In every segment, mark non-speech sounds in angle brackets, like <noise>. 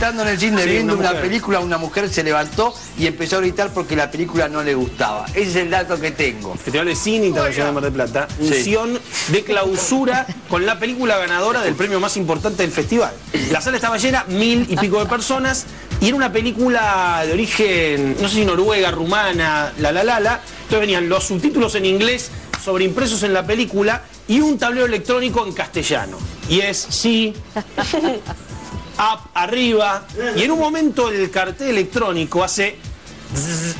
estando en el cine Sí, viendo una película, una mujer se levantó y empezó a gritar porque la película no le gustaba. Ese es el dato que tengo. Festival de Cine Internacional de Mar del Plata, unción de clausura con la película ganadora del premio más importante del festival. La sala estaba llena, mil y pico de personas, y era una película de origen, no sé si noruega, rumana, la la la la. Entonces venían los subtítulos en inglés sobreimpresos en la película y un tablero electrónico en castellano. Y es sí, up, arriba, y en un momento el cartel electrónico hace zzz,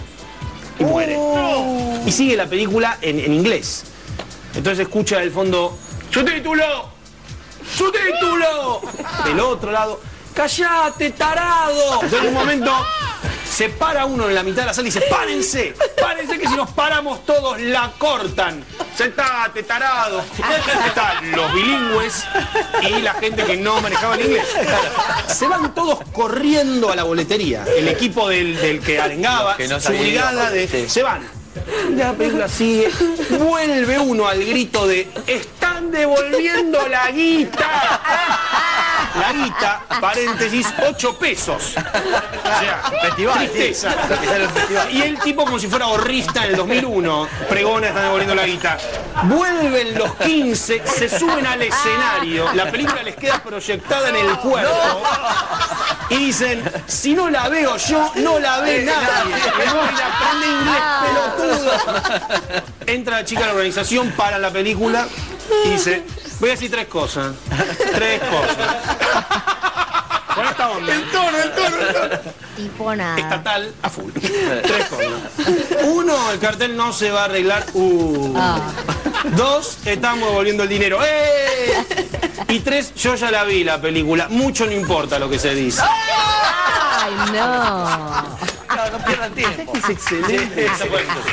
y muere. Y sigue la película en, en inglés. Entonces escucha del fondo, ¡Su título! ¡Su título! Del otro lado, ¡Callate, tarado! Entonces en un momento se para uno en la mitad de la sala y dice, ¡Párense! ¡Párense que si nos paramos todos la cortan! ¡Sentate, tarado! Están los bilingües y la gente que no manejaba el inglés. Se van todos corriendo a la boletería. El equipo del, del que arengaba, que no su brigada de... sí. Se van. La película sigue. Vuelve uno al grito de ¡Están devolviendo la guita! La guita, paréntesis, 8 pesos. O sea, Festival, tristeza. Y el tipo como si fuera horrista en el 2001, pregona, están devolviendo la guita. Vuelven los 15, se suben al escenario, la película les queda proyectada en el cuerpo. Y dicen, si no la veo yo, no la ve nadie. Y la aprende inglés, pelotudo. Entra la chica a la organización, para la película y dice, voy a decir tres cosas. Tres cosas. Con esta onda. El tono, el tono, el tono Tipo nada. estatal a full. Tres cosas. Uno, el cartel no se va a arreglar. Uh. Dos, estamos devolviendo el dinero. ¡Eh! Y tres, yo ya la vi la película. Mucho no importa lo que se dice. Ay, no. No, no pierdan tiempo. Es excelente.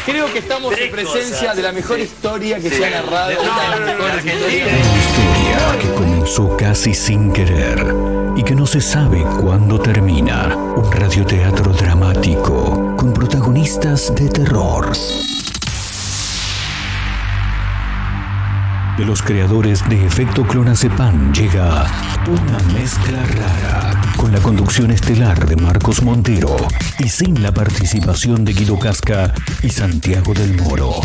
Creo que estamos en presencia de la mejor historia que se ha narrado. una de las. Historia que comenzó casi sin querer y que no se sabe cuándo termina. Un radioteatro dramático con protagonistas de terror. De los creadores de Efecto Clonazepam llega una mezcla rara con la conducción estelar de Marcos Montero y sin la participación de Guido Casca y Santiago del Moro.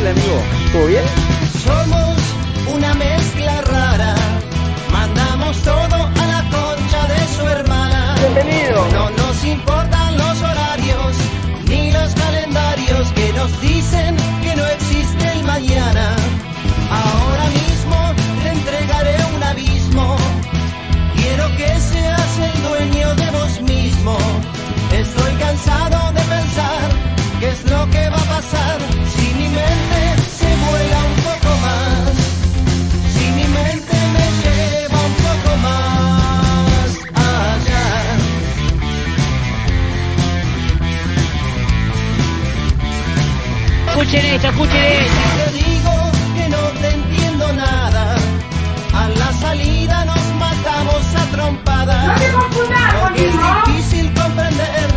Hola amigo, ¿todo bien? Somos una mezcla rara. Nos dicen que no existe el mañana. Ahora mismo te entregaré un abismo. Quiero que seas el dueño de vos mismo. Estoy cansado de pensar qué es lo que va a pasar Escuchen esto, escuchen esto. Te digo que no te entiendo nada. A la salida nos matamos a trompadas. Porque es difícil comprender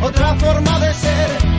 otra forma de ser,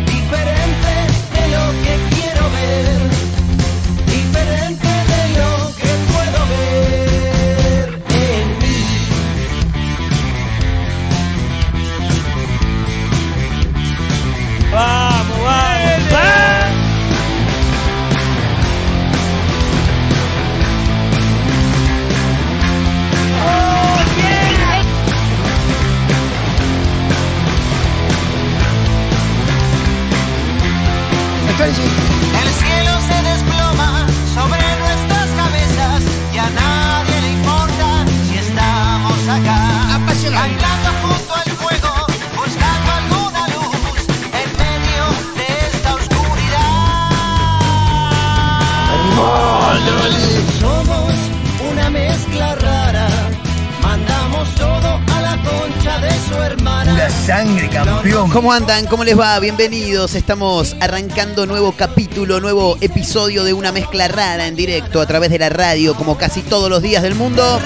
¿Cómo andan? ¿Cómo les va? Bienvenidos. Estamos arrancando nuevo capítulo, nuevo episodio de una mezcla rara en directo a través de la radio, como casi todos los días del mundo.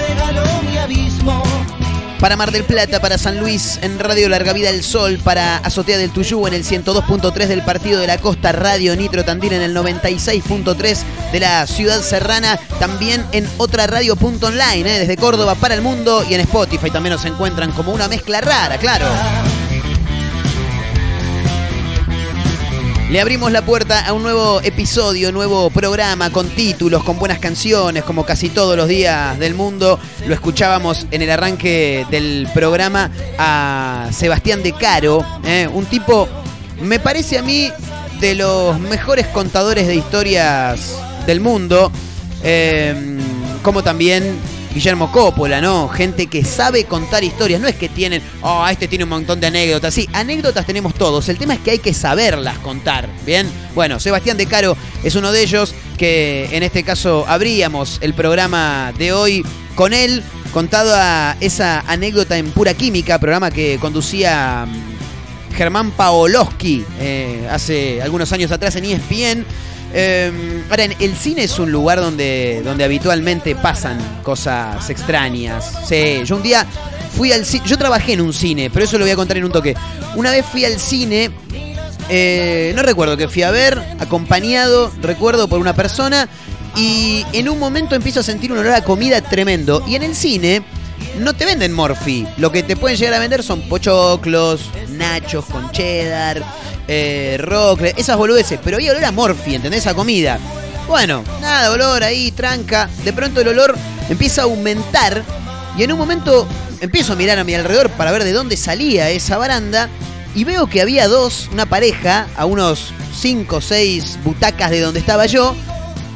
Para Mar del Plata, para San Luis, en Radio Larga Vida del Sol, para Azotea del Tuyú en el 102.3 del Partido de la Costa, Radio Nitro Tandil en el 96.3 de la Ciudad Serrana, también en otra radio.online, ¿eh? desde Córdoba para el mundo y en Spotify también nos encuentran como una mezcla rara, claro. Le abrimos la puerta a un nuevo episodio, nuevo programa con títulos, con buenas canciones, como casi todos los días del mundo. Lo escuchábamos en el arranque del programa a Sebastián De Caro, ¿eh? un tipo, me parece a mí, de los mejores contadores de historias del mundo, eh, como también Guillermo Coppola, ¿no? Gente que sabe contar historias. No es que tienen, oh, este tiene un montón de anécdotas. Sí, anécdotas tenemos todos. El tema es que hay que saberlas contar. Bien. Bueno, Sebastián De Caro es uno de ellos que en este caso abríamos el programa de hoy con él, contado a esa anécdota en pura química, programa que conducía mm, Germán Paoloski eh, hace algunos años atrás en ESPN. Eh, ahora, el cine es un lugar donde, donde habitualmente pasan cosas extrañas. Sí, yo un día fui al cine. Yo trabajé en un cine, pero eso lo voy a contar en un toque. Una vez fui al cine. eh, no recuerdo que fui a ver, acompañado, recuerdo, por una persona. Y en un momento empiezo a sentir un olor a comida tremendo. Y en el cine no te venden Morphy. Lo que te pueden llegar a vender son pochoclos, nachos con cheddar, eh, esas boludeces. Pero había olor a Morphy, ¿entendés? A comida. Bueno, nada, olor ahí, tranca. De pronto el olor empieza a aumentar. Y en un momento empiezo a mirar a mi alrededor para ver de dónde salía esa baranda. Y veo que había dos, una pareja, a unos 5 o 6 butacas de donde estaba yo,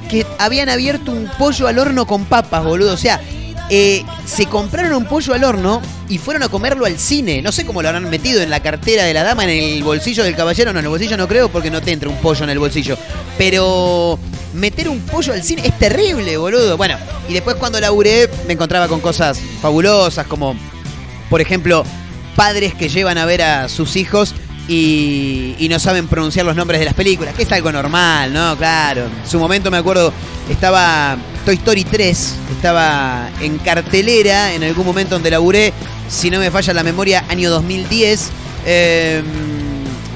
que habían abierto un pollo al horno con papas, boludo. O sea, eh, se compraron un pollo al horno y fueron a comerlo al cine. No sé cómo lo habrán metido en la cartera de la dama, en el bolsillo del caballero. No, en el bolsillo no creo porque no te entra un pollo en el bolsillo. Pero meter un pollo al cine es terrible, boludo. Bueno, y después cuando laburé me encontraba con cosas fabulosas como, por ejemplo, padres que llevan a ver a sus hijos y, y no saben pronunciar los nombres de las películas, que es algo normal, ¿no? Claro. En su momento me acuerdo, estaba Toy Story 3, estaba en cartelera en algún momento donde laburé, si no me falla la memoria, año 2010. eh,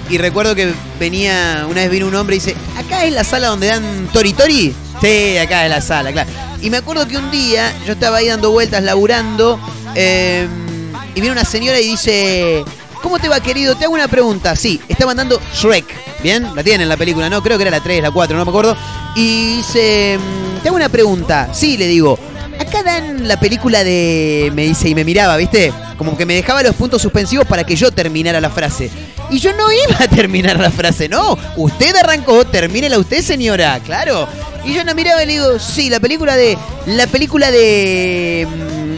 y recuerdo que venía, una vez vino un hombre y dice, ¿acá es la sala donde dan Tori Tori? Sí, acá es la sala, claro. Y me acuerdo que un día yo estaba ahí dando vueltas, laburando, eh, y viene una señora y dice, ¿cómo te va querido? Te hago una pregunta. Sí, estaban dando Shrek, ¿bien? La tienen la película, ¿no? Creo que era la 3, la 4, no me acuerdo. Y dice, mm, te hago una pregunta. Sí, le digo, acá dan la película de... Me dice y me miraba, ¿viste? Como que me dejaba los puntos suspensivos para que yo terminara la frase. Y yo no iba a terminar la frase, no. Usted arrancó, termínela usted, señora, claro. Y yo la miraba y le digo, sí, la película de. La película de.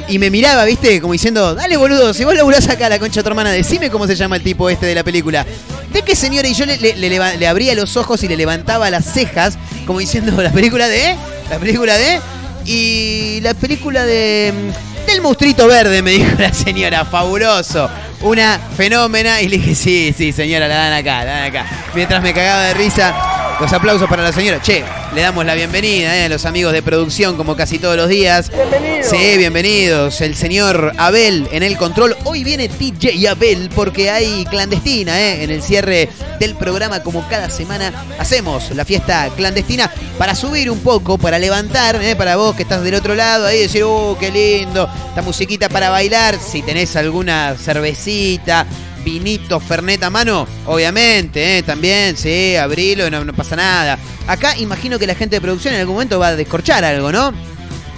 mm, Y me miraba, ¿viste? Como diciendo, dale boludo, si vos laburás acá la concha de tu hermana, decime cómo se llama el tipo este de la película. ¿De qué señora? Y yo le, le abría los ojos y le levantaba las cejas, como diciendo, <laughs> la película de. La película de. Y la película de. mm, Del monstruito verde, me dijo la señora, fabuloso. Una fenómena. Y le dije, sí, sí, señora, la dan acá, la dan acá. Mientras me cagaba de risa, los aplausos para la señora. Che, le damos la bienvenida eh, a los amigos de producción, como casi todos los días. Sí, bienvenidos. El señor Abel en el control. Hoy viene TJ Abel porque hay clandestina eh, en el cierre del programa, como cada semana hacemos la fiesta clandestina para subir un poco, para levantar, eh, para vos que estás del otro lado, ahí decir, oh, qué lindo, esta musiquita para bailar. Si tenés alguna cervecita, vinito, fernet a mano, obviamente, eh, también, sí, abrilo, no, no pasa nada. Acá imagino que la gente de producción en algún momento va a descorchar algo, ¿no?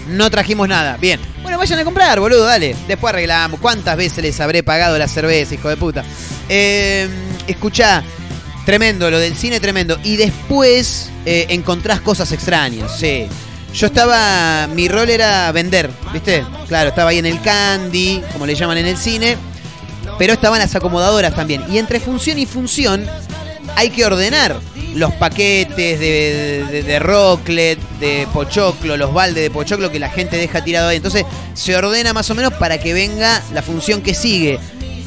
No trajimos nada. Bien. Bueno, vayan a comprar, boludo, dale. Después arreglamos. ¿Cuántas veces les habré pagado la cerveza, hijo de puta? Eh, escuchá, tremendo, lo del cine tremendo. Y después eh, encontrás cosas extrañas, sí. Yo estaba, mi rol era vender, ¿viste? Claro, estaba ahí en el candy, como le llaman en el cine, pero estaban las acomodadoras también. Y entre función y función hay que ordenar los paquetes de, de, de de pochoclo, los baldes de pochoclo que la gente deja tirado ahí. Entonces se ordena más o menos para que venga la función que sigue.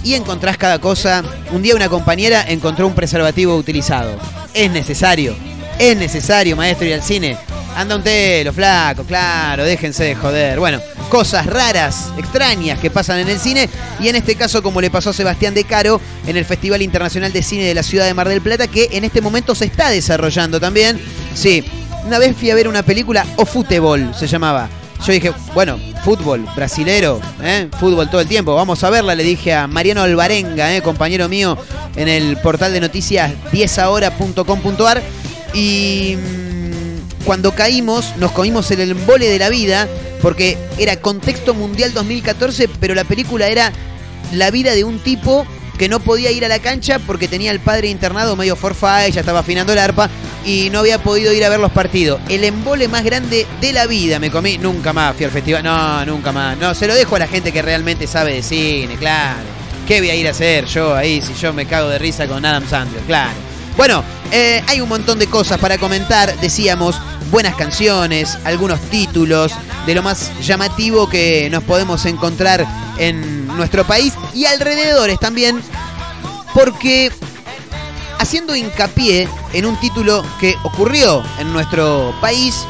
Y encontrás cada cosa. Un día una compañera encontró un preservativo utilizado. Es necesario. Es necesario, maestro, ir al cine. Anda un telo, flaco, claro, déjense de joder. Bueno, cosas raras, extrañas que pasan en el cine y en este caso como le pasó a Sebastián De Caro en el Festival Internacional de Cine de la Ciudad de Mar del Plata que en este momento se está desarrollando también. Sí, una vez fui a ver una película o fútbol se llamaba. Yo dije, bueno, fútbol, brasilero, ¿eh? fútbol todo el tiempo, vamos a verla, le dije a Mariano Alvarenga, ¿eh? compañero mío, en el portal de noticias 10ahora.com.ar y mm, cuando caímos, nos comimos el embole de la vida, porque era contexto mundial 2014, pero la película era la vida de un tipo que no podía ir a la cancha porque tenía el padre internado medio forfait, ya estaba afinando el arpa y no había podido ir a ver los partidos. El embole más grande de la vida me comí. Nunca más fui al festival. No, nunca más. No, se lo dejo a la gente que realmente sabe de cine, claro. ¿Qué voy a ir a hacer yo ahí si yo me cago de risa con Adam Sandler? Claro. Bueno, eh, hay un montón de cosas para comentar. Decíamos, buenas canciones, algunos títulos, de lo más llamativo que nos podemos encontrar en nuestro país y alrededores también, porque haciendo hincapié en un título que ocurrió en nuestro país,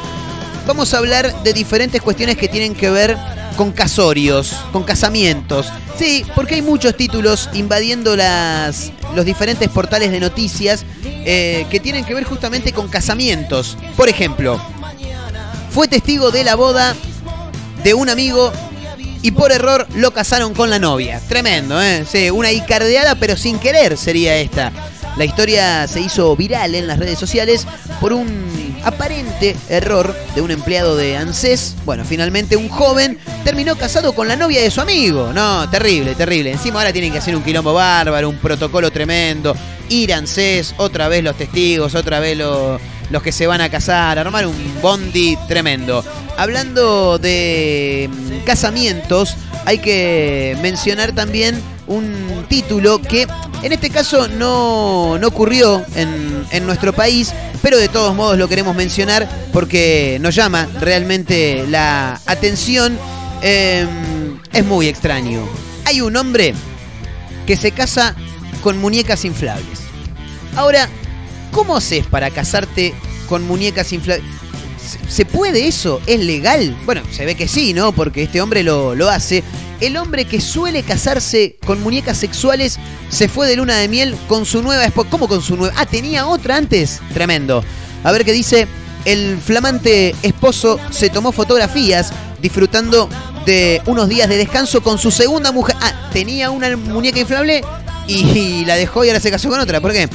vamos a hablar de diferentes cuestiones que tienen que ver con casorios, con casamientos. Sí, porque hay muchos títulos invadiendo las, los diferentes portales de noticias eh, que tienen que ver justamente con casamientos. Por ejemplo, fue testigo de la boda de un amigo y por error lo casaron con la novia. Tremendo, ¿eh? Sí, una icardeada pero sin querer sería esta. La historia se hizo viral en las redes sociales por un aparente error de un empleado de ANSES. Bueno, finalmente un joven terminó casado con la novia de su amigo. No, terrible, terrible. Encima ahora tienen que hacer un quilombo bárbaro, un protocolo tremendo. Ir ANSES, otra vez los testigos, otra vez los los que se van a casar, armar un bondi tremendo. Hablando de mm, casamientos, hay que mencionar también un título que en este caso no, no ocurrió en, en, nuestro país, pero de todos modos lo queremos mencionar porque nos llama realmente la atención. Eh, es muy extraño. Hay un hombre que se casa con muñecas inflables. Ahora, ¿cómo haces para casarte con muñecas inflables? ¿Se puede eso? ¿Es legal? Bueno, se ve que sí, ¿no? Porque este hombre lo, lo hace. El hombre que suele casarse con muñecas sexuales se fue de luna de miel con su nueva esposa. ¿Cómo con su nueva? Ah, tenía otra antes. Tremendo. A ver qué dice. El flamante esposo se tomó fotografías disfrutando de unos días de descanso con su segunda mujer. Ah, tenía una muñeca inflable y la dejó y ahora se casó con otra. ¿Por qué?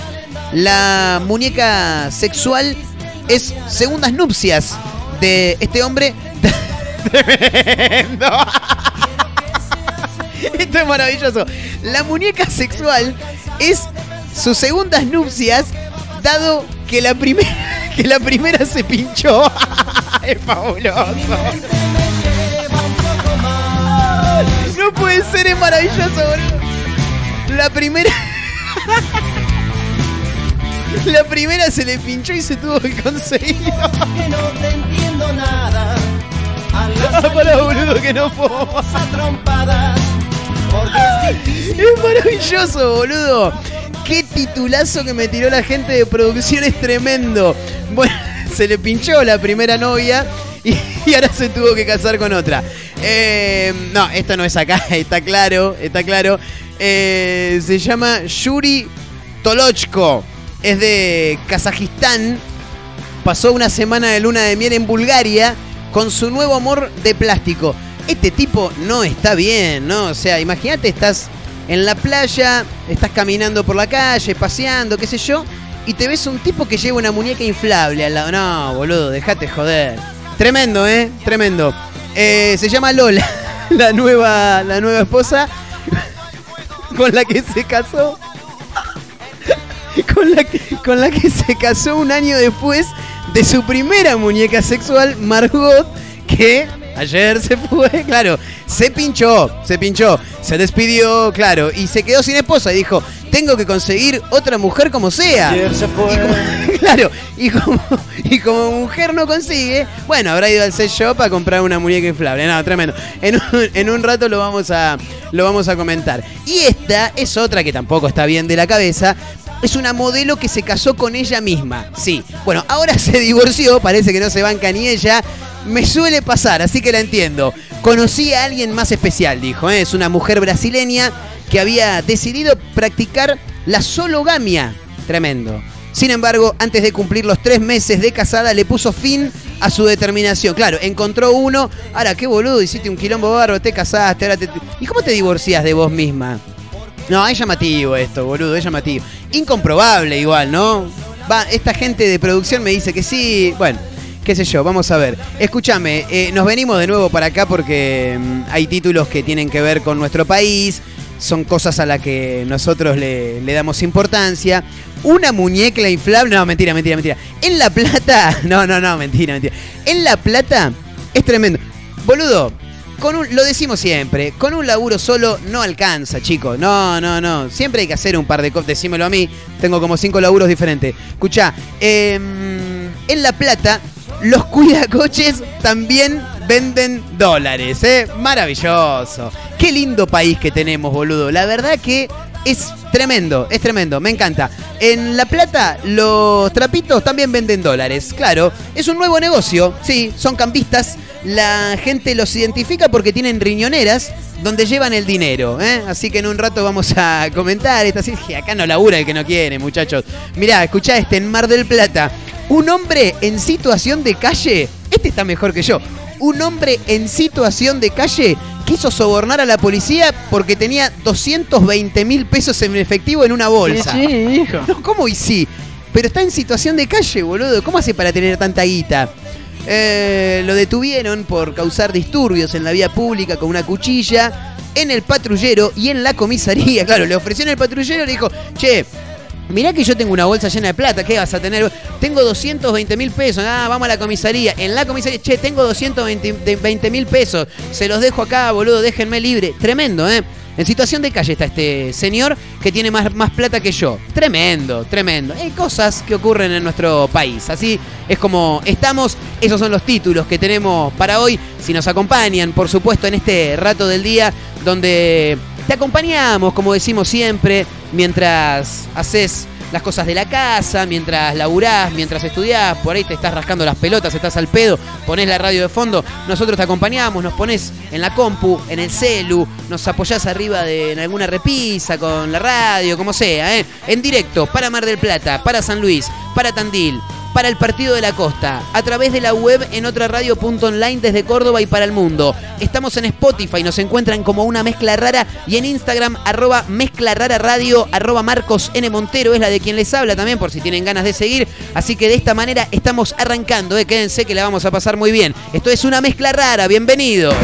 La muñeca sexual es segundas nupcias de este hombre. <laughs> Tremendo. Esto es maravilloso. La muñeca sexual es sus segundas nupcias, dado que la primera <laughs> que la primera se pinchó. <laughs> es fabuloso. No puede ser, es maravilloso, boludo. La primera. <laughs> La primera se le pinchó y se tuvo que conseguir. <laughs> Que no te entiendo nada. Ah, para boludo que no puedo más. <laughs> es maravilloso, boludo. Qué titulazo que me tiró la gente de producción es tremendo. Bueno, se le pinchó la primera novia y, y ahora se tuvo que casar con otra. Eh, no, esto no es acá, está claro, está claro. Eh, se llama Yuri Tolochko. Es de Kazajistán. Pasó una semana de luna de miel en Bulgaria con su nuevo amor de plástico. Este tipo no está bien, ¿no? O sea, imagínate, estás en la playa, estás caminando por la calle, paseando, qué sé yo, y te ves un tipo que lleva una muñeca inflable al lado. No, boludo, dejate joder. Tremendo, ¿eh? Tremendo. Eh, se llama Lola, <laughs> la nueva, la nueva esposa <laughs> con la que se casó. Con la, que, con la que se casó un año después de su primera muñeca sexual, Margot, que ayer se fue, claro, se pinchó, se pinchó, se despidió, claro, y se quedó sin esposa y dijo, tengo que conseguir otra mujer como sea. Ayer se fue. Y como- <laughs> claro, y como, y como mujer no consigue, bueno, habrá ido al sex shop a comprar una muñeca inflable. No, tremendo. En un, en un rato lo vamos, a, lo vamos a comentar. Y esta es otra que tampoco está bien de la cabeza. Es una modelo que se casó con ella misma. Sí. Bueno, ahora <laughs> se divorció, parece que no se banca ni ella. Me suele pasar, así que la entiendo. Conocí a alguien más especial, dijo. ¿eh? Es una mujer brasileña que había decidido practicar la sologamia. Tremendo. Sin embargo, antes de cumplir los tres meses de casada, le puso fin a su determinación. Claro, encontró uno. Ahora, qué boludo, hiciste un quilombo barro, te casaste. ¿Y cómo te divorcias de vos misma? No, es llamativo esto, boludo, es llamativo. Incomprobable igual, ¿no? Va, esta gente de producción me dice que sí. Bueno, qué sé yo, vamos a ver. Escúchame, eh, nos venimos de nuevo para acá porque mm, hay títulos que tienen que ver con nuestro país, son cosas a las que nosotros le, le damos importancia. Una muñeca inflable, no, mentira, mentira, mentira. En La Plata, <laughs> no, no, no, mentira, mentira. En La Plata es tremendo. Boludo, con un, lo decimos siempre, con un laburo solo no alcanza, chicos. No, no, no. Siempre hay que hacer un par de cosas. Decímelo a mí, tengo como cinco laburos diferentes. Escucha, en La Plata, los cuidacoches también venden dólares, ¿eh? Maravilloso. Qué lindo país que tenemos, boludo. La verdad que es tremendo, es tremendo, me encanta. En La Plata los trapitos también venden dólares, claro. Es un nuevo negocio, sí, son campistas. La gente los identifica porque tienen riñoneras donde llevan el dinero. ¿eh? Así que en un rato vamos a comentar esta que Acá no labura el que no quiere, muchachos. Mirá, escuchá este en Mar del Plata. Un hombre en situación de calle. Este está mejor que yo. Un hombre en situación de calle quiso sobornar a la policía porque tenía 220 mil pesos en efectivo en una bolsa. Sí, hijo. <laughs> No, ¿cómo y sí? Pero está en situación de calle, boludo. ¿Cómo hace para tener tanta guita? Eh, lo detuvieron por causar disturbios en la vía pública con una cuchilla en el patrullero y en la comisaría. <laughs> Claro, le ofreció en el patrullero y le dijo, che, mirá que yo tengo una bolsa llena de plata, ¿qué vas a tener? Tengo 220 mil pesos, ah, vamos a la comisaría. En la comisaría, che, tengo 220 mil pesos, se los dejo acá, boludo, déjenme libre. Tremendo, ¿eh? En situación de calle está este señor que tiene más, más plata que yo. Tremendo, tremendo. Hay cosas que ocurren en nuestro país. Así es como estamos. Esos son los títulos que tenemos para hoy. Si nos acompañan, por supuesto, en este rato del día donde te acompañamos, como decimos siempre, mientras haces las cosas de la casa, mientras laburás, mientras estudiás, por ahí te estás rascando las pelotas, estás al pedo, ponés la radio de fondo, nosotros te acompañamos, nos pones en la compu, en el celu, nos apoyás arriba de en alguna repisa con la radio, como sea, ¿eh? en directo, para Mar del Plata, para San Luis, para Tandil, para el Partido de la Costa, a través de la web en otra radio.online desde Córdoba y para el mundo. Estamos en Spotify, nos encuentran como una mezcla rara y en Instagram arroba mezcla rara radio arroba Marcos N. Montero es la de quien les habla también por si tienen ganas de seguir. Así que de esta manera estamos arrancando, ¿eh? quédense que la vamos a pasar muy bien. Esto es una mezcla rara, bienvenidos.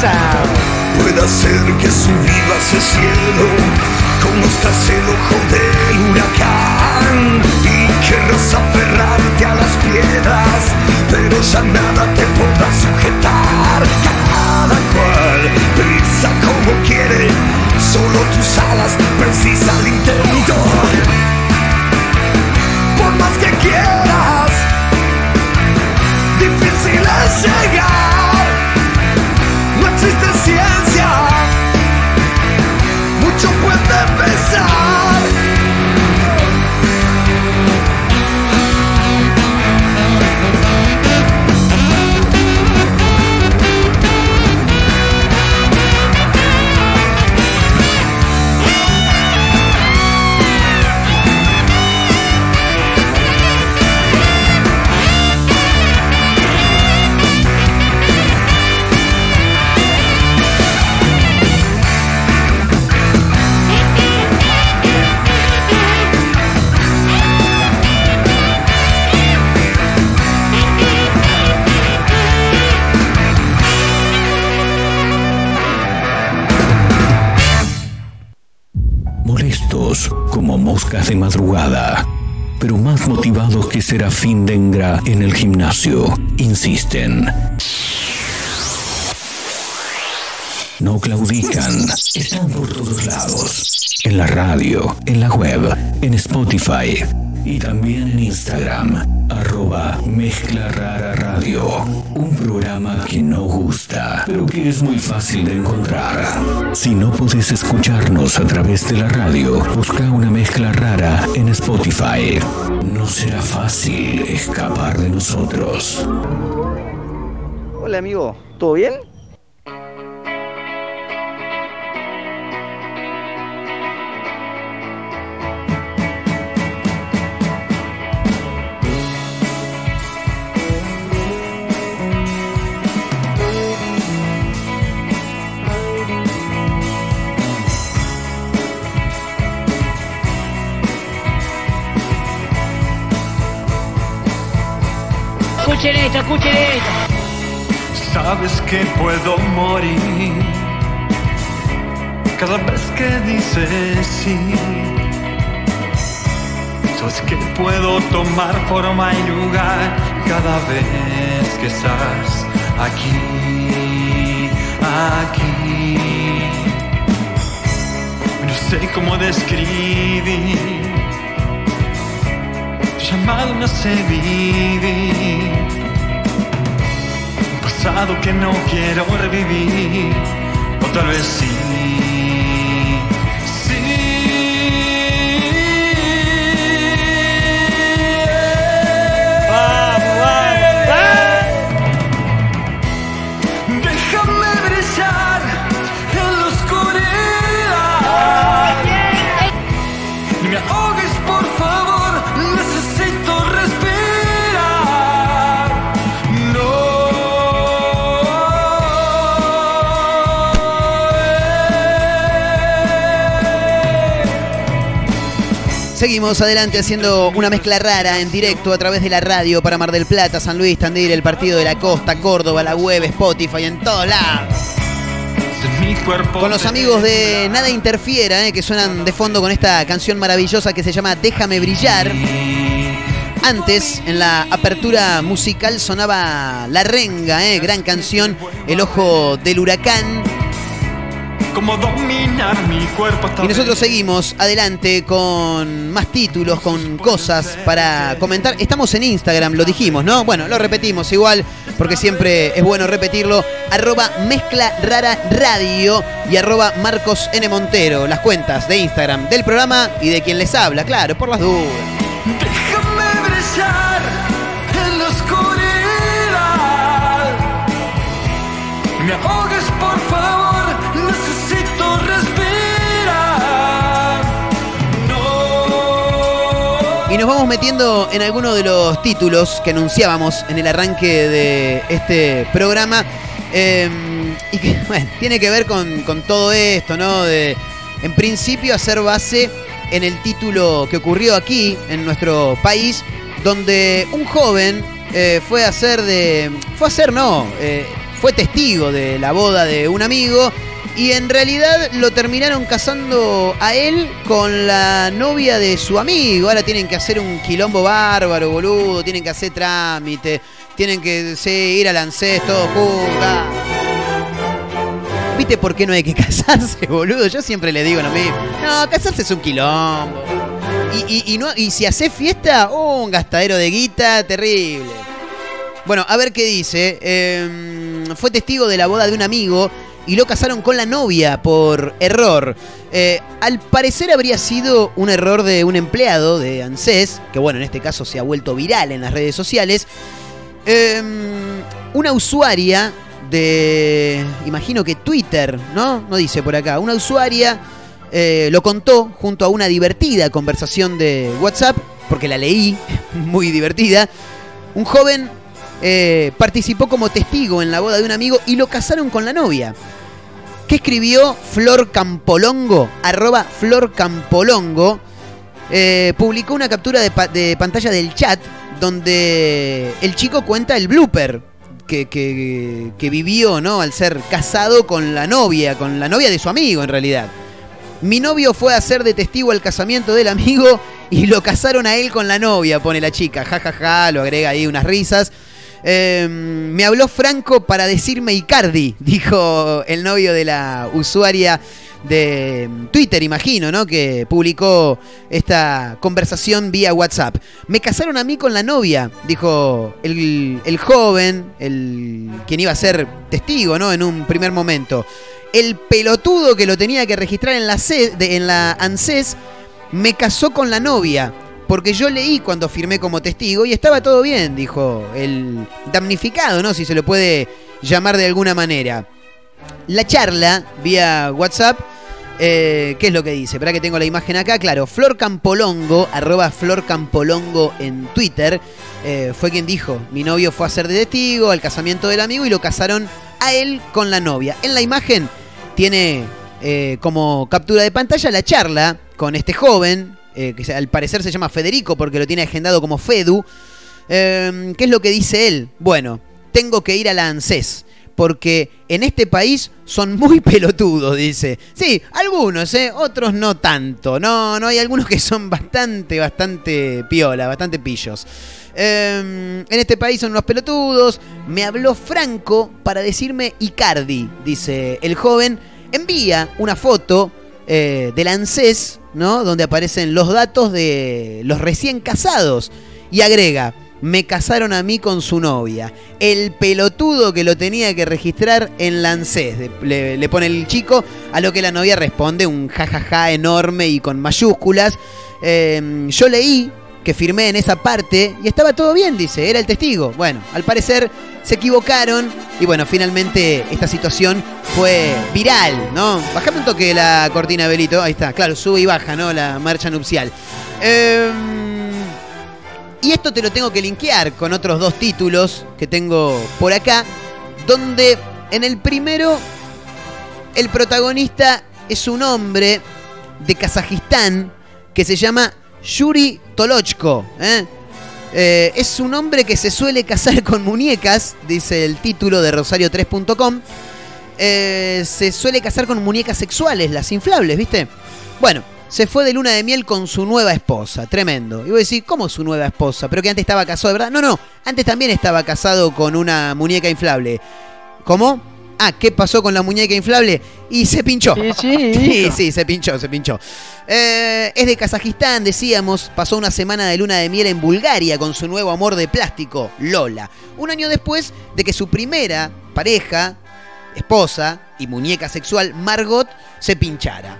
Puede hacer que subas el cielo, conozcas el ojo del huracán y querrás aferrarte a las piedras, pero ya nada te podrá sujetar. Cada cual pisa como quiere, solo tus alas precisa el intento. Por más que quieras, de madrugada, pero más motivados que Serafín Dengra en el gimnasio, insisten. No claudican, están por todos lados. En la radio, en la web, en Spotify y también en Instagram, arroba Mezcla Rara Radio. Un programa que no gusta, pero que es muy fácil de encontrar. Si no podés escucharnos a través de la radio, busca una mezcla rara en Spotify. No será fácil escapar de nosotros. Hola amigo, ¿todo bien? Escuchen esto, escuchen esto. Sabes que puedo morir cada vez que dices sí. Sabes que puedo tomar forma y lugar cada vez que estás aquí, aquí. No sé cómo describir llamado me hace vivir un pasado que no quiero revivir, o tal vez sí. Seguimos adelante haciendo una mezcla rara en directo a través de la radio para Mar del Plata, San Luis, Tandil, el Partido de la Costa, Córdoba, la web, Spotify, en todos lados. Con los amigos de Nada Interfiera, eh, que suenan de fondo con esta canción maravillosa que se llama Déjame Brillar. Antes, en la apertura musical, sonaba La Renga, eh, gran canción, El Ojo del Huracán. Cómo dominar mi cuerpo Y nosotros seguimos adelante con más títulos, con cosas para comentar. Estamos en Instagram, lo dijimos, ¿no? Bueno, lo repetimos igual, porque siempre es bueno repetirlo. Arroba Mezcla Rara Radio y arroba Marcos N. Montero. Las cuentas de Instagram del programa y de quien les habla, claro, por las dudas. Vamos metiendo en alguno de los títulos que anunciábamos en el arranque de este programa. eh, y que, <laughs> bueno, tiene que ver con, con todo esto, ¿no? De, en principio, hacer base en el título que ocurrió aquí, en nuestro país, donde un joven eh, fue a hacer de. Fue a hacer, no. eh, fue testigo de la boda de un amigo y en realidad lo terminaron casando a él con la novia de su amigo. Ahora tienen que hacer un quilombo bárbaro, boludo, tienen que hacer trámite, tienen que ir al ANSES todo juntas. ¿Viste por qué no hay que <laughs> casarse, boludo? Yo siempre le digo lo mismo. No, casarse es un quilombo. Y, y- y no, y si haces fiesta, oh, un gastadero de guita terrible. Bueno, a ver qué dice. Eh, fue testigo de la boda de un amigo y lo casaron con la novia por error. Eh, al parecer habría sido un error de un empleado de ANSES, que bueno, en este caso se ha vuelto viral en las redes sociales. Eh, una usuaria de, imagino que Twitter, ¿no? No dice por acá. Una usuaria eh, lo contó junto a una divertida conversación de WhatsApp, porque la leí, <laughs> muy divertida. Un joven eh, participó como testigo en la boda de un amigo y lo casaron con la novia. ¿Qué escribió Flor Campolongo? Arroba Flor Campolongo. Eh, publicó una captura de, pa- de pantalla del chat donde el chico cuenta el blooper que, que- que vivió ¿no? al ser casado con la novia, con la novia de su amigo en realidad. Mi novio fue a ser de testigo al casamiento del amigo y lo casaron a él con la novia, pone la chica. Ja, ja, ja, lo agrega ahí unas risas. Eh, me habló Franco para decirme Icardi, <laughs> dijo el novio de la usuaria de Twitter, imagino, ¿no? Que publicó esta conversación vía WhatsApp. Me casaron a mí con la novia, dijo el, el joven, el quien iba a ser testigo, ¿no? En un primer momento. El pelotudo que lo tenía que registrar en la, C- de- en la ANSES me casó con la novia. Porque yo leí cuando firmé como testigo y estaba todo bien, dijo el damnificado, ¿no? Si se lo puede llamar de alguna manera. La charla vía WhatsApp, eh, ¿qué es lo que dice? Espera que tengo la imagen acá, claro. Flor Campolongo, arroba Flor Campolongo en Twitter, eh, fue quien dijo, mi novio fue a ser de testigo al casamiento del amigo y lo casaron a él con la novia. En la imagen tiene eh, como captura de pantalla la charla con este joven, eh, que al parecer se llama Federico porque lo tiene agendado como Fedu. Eh, ¿Qué es lo que dice él? Bueno, tengo que ir a la ANSES. Porque en este país son muy <laughs> pelotudos, dice. Sí, algunos, ¿eh? Otros no tanto. No, no, hay algunos que son bastante, bastante piola, bastante pillos. Eh, en este país son unos pelotudos. Me habló Franco para decirme Icardi, dice el joven. Envía una foto eh, del ANSES, ¿no? Donde aparecen los datos de los recién casados. Y agrega, me casaron a mí con su novia. El pelotudo que lo tenía que registrar en la ANSES. Le, pone el chico, a lo que la novia responde un jajaja enorme y con mayúsculas. Eh, yo leí que firmé en esa parte y estaba todo bien, dice, era el testigo. Bueno, al parecer se equivocaron y bueno, finalmente esta situación fue viral, ¿no? Bajame un toque la cortina, Belito, ahí está, claro, sube y baja, ¿no? La marcha nupcial. Em, y esto te lo tengo que linkear con otros dos títulos que tengo por acá, donde en el primero el protagonista es un hombre de Kazajistán que se llama Yuri Tolochko. ¿eh? Eh, es un hombre que se suele casar con muñecas, dice el título de Rosario3.com. Eh, se suele casar con muñecas sexuales, las inflables, ¿viste? Bueno, se fue de luna de miel con su nueva esposa, tremendo. Y voy a decir, ¿cómo su nueva esposa? Pero que antes estaba casado, ¿de verdad? No, no, antes también estaba casado con una muñeca inflable. ¿Cómo? Ah, ¿qué pasó con la muñeca inflable? Y se pinchó. Sí, sí, <laughs> sí, sí, se pinchó, se pinchó. Eh, es de Kazajistán, decíamos. Pasó una semana de luna de miel en Bulgaria con su nuevo amor de plástico, Lola. Un año después de que su primera pareja, esposa y muñeca sexual, Margot, se pinchara.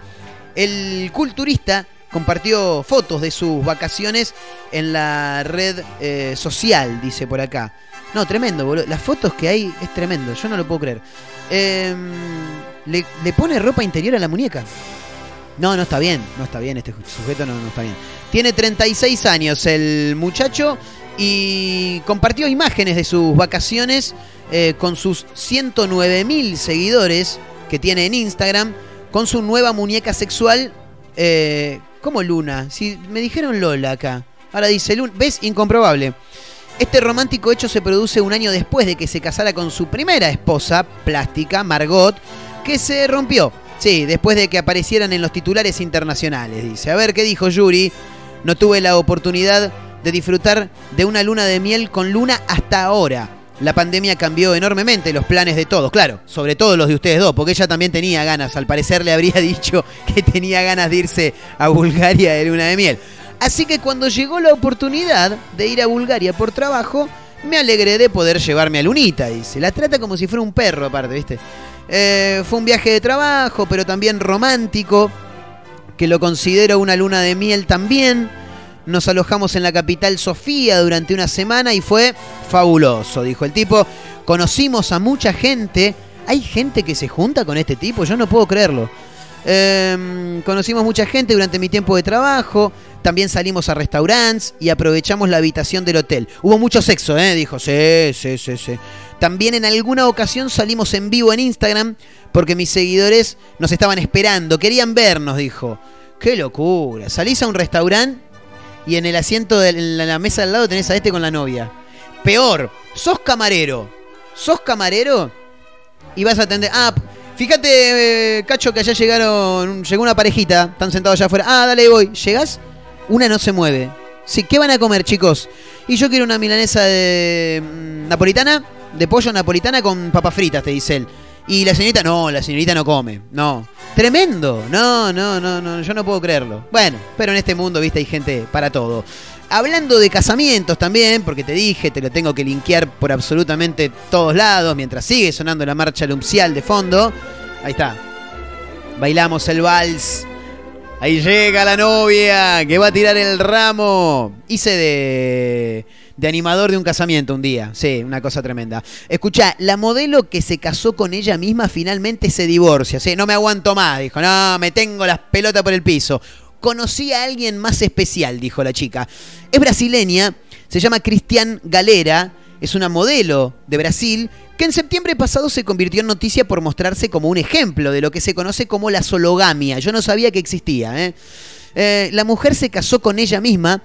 El culturista compartió fotos de sus vacaciones en la red eh, social, dice por acá. No, tremendo, boludo. Las fotos que hay es tremendo, yo no lo puedo creer. Em, le, le pone ropa interior a la muñeca. No, no está bien, no está bien, este sujeto no, está bien. Tiene 36 años el muchacho y compartió imágenes de sus vacaciones eh, con sus 109 mil seguidores que tiene en Instagram, con su nueva muñeca sexual. Eh, ¿Cómo Luna? Si me dijeron Lola acá. Ahora dice Luna. ¿Ves? Incomprobable. Este romántico hecho se produce un año después de que se casara con su primera esposa, plástica, Margot, que se rompió. Sí, después de que aparecieran en los titulares internacionales, dice. A ver, ¿qué dijo Yuri? No tuve la oportunidad de disfrutar de una luna de miel con Luna hasta ahora. La pandemia cambió enormemente los planes de todos, claro, sobre todo los de ustedes dos, porque ella también tenía ganas, al parecer le habría <laughs> dicho que tenía ganas de irse a Bulgaria de luna de miel. Así que cuando llegó la oportunidad de ir a Bulgaria por trabajo, me alegré de poder llevarme a Lunita, dice. La trata como si fuera un perro aparte, ¿viste? Eh, fue un viaje de trabajo, pero también romántico, que lo considero una luna de miel también. Nos alojamos en la capital Sofía durante una semana y fue fabuloso, dijo el tipo. Conocimos a mucha gente. ¿Hay gente que se junta con este tipo? Yo no puedo creerlo. Em, conocimos mucha gente durante mi tiempo de trabajo. También salimos a restaurantes y aprovechamos la habitación del hotel. Hubo mucho sexo, ¿eh? Dijo, sí, sí, sí, sí. También en alguna ocasión salimos en vivo en Instagram porque mis seguidores nos estaban esperando. Querían vernos, dijo. Qué locura. Salís a un restaurante y en el asiento de la mesa al lado tenés a este con la novia. Peor, sos camarero. Sos camarero y vas a atender. Ah, fíjate, eh, Cacho, que allá llegaron. Llegó una parejita. Están sentados allá afuera. Ah, dale, voy. ¿Llegás? Una no se mueve. Sí, ¿qué van a comer, chicos? Y yo quiero una milanesa de. mm, napolitana, de pollo napolitana con papas fritas, te dice él. Y la señorita, no, la señorita no come. No. Tremendo. No, no, no, no, yo no puedo creerlo. Bueno, pero en este mundo, viste, hay gente para todo. Hablando de casamientos también, porque te dije, te lo tengo que linkear por absolutamente todos lados, mientras sigue sonando la marcha nupcial de fondo. Ahí está. Bailamos el vals. Ahí llega la novia que va a tirar el ramo. Hice de, de animador de un casamiento un día. Sí, una cosa tremenda. Escucha, la modelo que se casó con ella misma finalmente se divorcia. Sí, no me aguanto más. Dijo, no, me tengo las pelotas por el piso. Conocí a alguien más especial, dijo la chica. Es brasileña, se llama Cristian Galera, es una modelo de Brasil que en septiembre pasado se convirtió en noticia por mostrarse como un ejemplo de lo que se conoce como la sologamia. Yo no sabía que existía. ¿eh? Eh, la mujer se casó con ella misma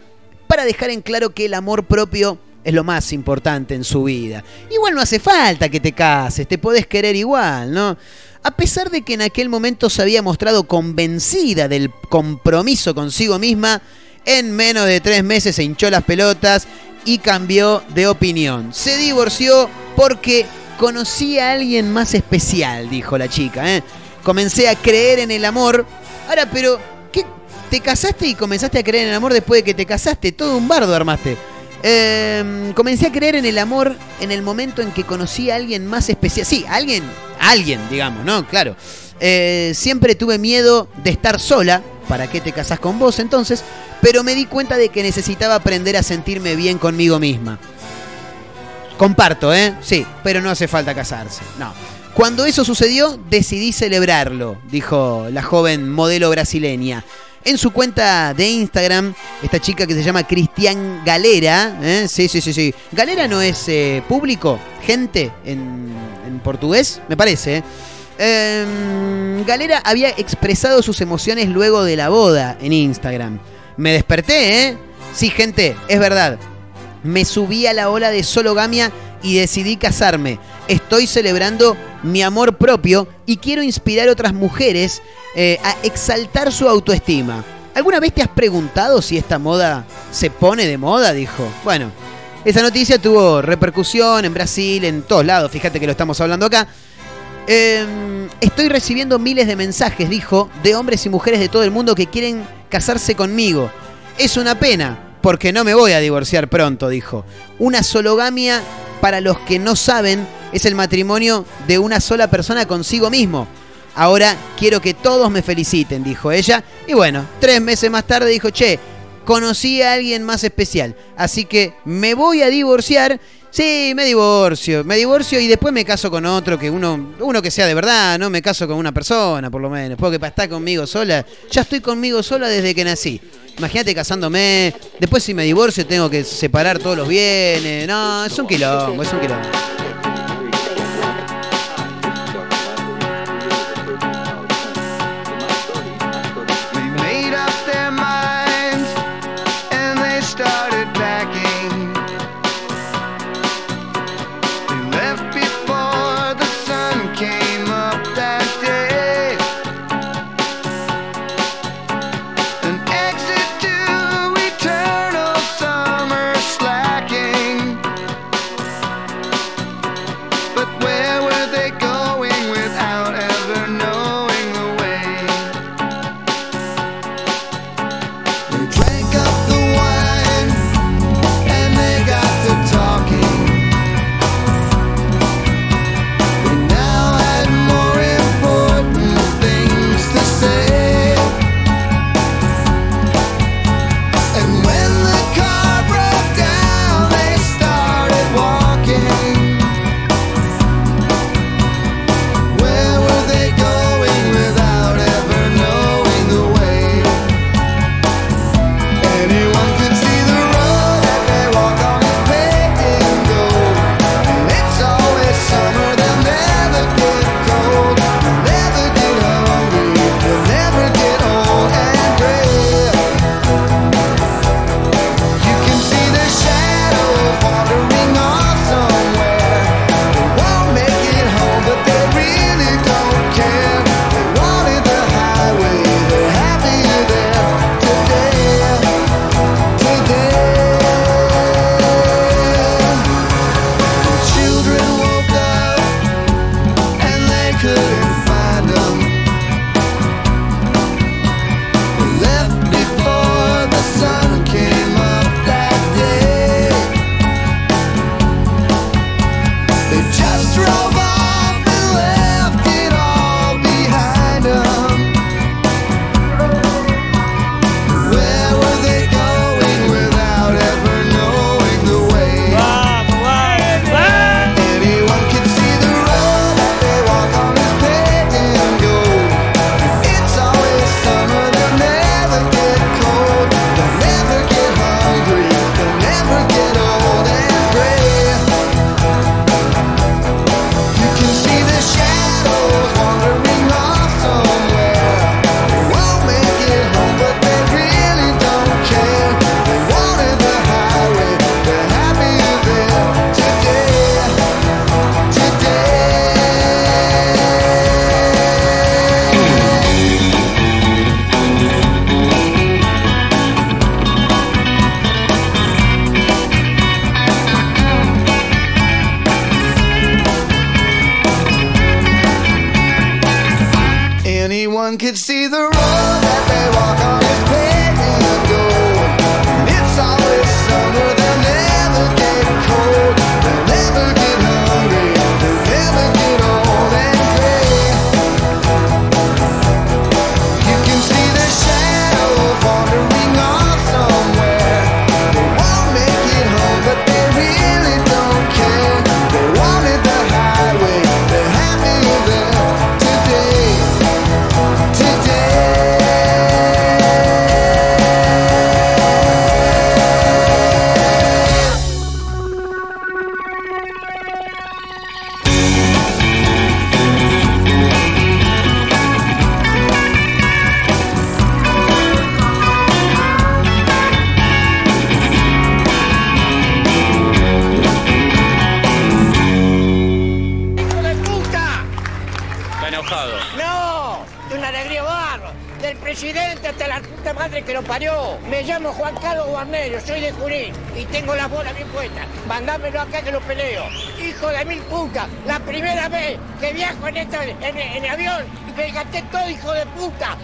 para dejar en claro que el amor propio es lo más importante en su vida. Igual no hace falta que te cases, te podés querer igual, ¿no? A pesar de que en aquel momento se había mostrado convencida del compromiso consigo misma, en menos de tres meses se hinchó las pelotas y cambió de opinión. Se divorció porque conocí a alguien más especial, dijo la chica. ¿eh? Comencé a creer en el amor. Ahora, pero. ¿Te casaste y comenzaste a creer en el amor después de que te casaste? Todo un bardo armaste. Eh, comencé a creer en el amor en el momento en que conocí a alguien más especial. Sí, alguien, alguien, digamos, ¿no? Claro. Eh, siempre tuve miedo de estar sola. ¿Para qué te casás con vos entonces? Pero me di cuenta de que necesitaba aprender a sentirme bien conmigo misma. Comparto, ¿eh? Sí, pero no hace falta casarse. No. Cuando eso sucedió, decidí celebrarlo, dijo la joven modelo brasileña. En su cuenta de Instagram, esta chica que se llama Cristian Galera, ¿eh? sí, sí, sí, sí. Galera no es eh, público, gente en, portugués, me parece. ¿eh? Eh, Galera había expresado sus emociones luego de la boda en Instagram. Me desperté, ¿eh? Sí, gente, es verdad. Me subí a la ola de sologamia y decidí casarme. Estoy celebrando mi amor propio y quiero inspirar a otras mujeres eh, a exaltar su autoestima. ¿Alguna vez te has preguntado si esta moda se pone de moda? Dijo. Bueno, esa noticia tuvo repercusión en Brasil, en todos lados. Fíjate que lo estamos hablando acá. Eh, estoy recibiendo miles de mensajes, dijo, de hombres y mujeres de todo el mundo que quieren casarse conmigo. Es una pena, porque no me voy a divorciar pronto, dijo. Una sologamia, para los que no saben, es el matrimonio de una sola persona consigo mismo. Ahora quiero que todos me feliciten, dijo ella. Y bueno, tres meses más tarde dijo, che, conocí a alguien más especial. Así que me voy a divorciar. Sí, me divorcio, me divorcio y después me caso con otro que uno, uno que sea de verdad, no me caso con una persona, por lo menos, porque para estar conmigo sola, ya estoy conmigo sola desde que nací. Imagínate casándome, después si me divorcio tengo que separar todos los bienes. No, es un quilombo, es un quilombo. Cállate todo, hijo de puta.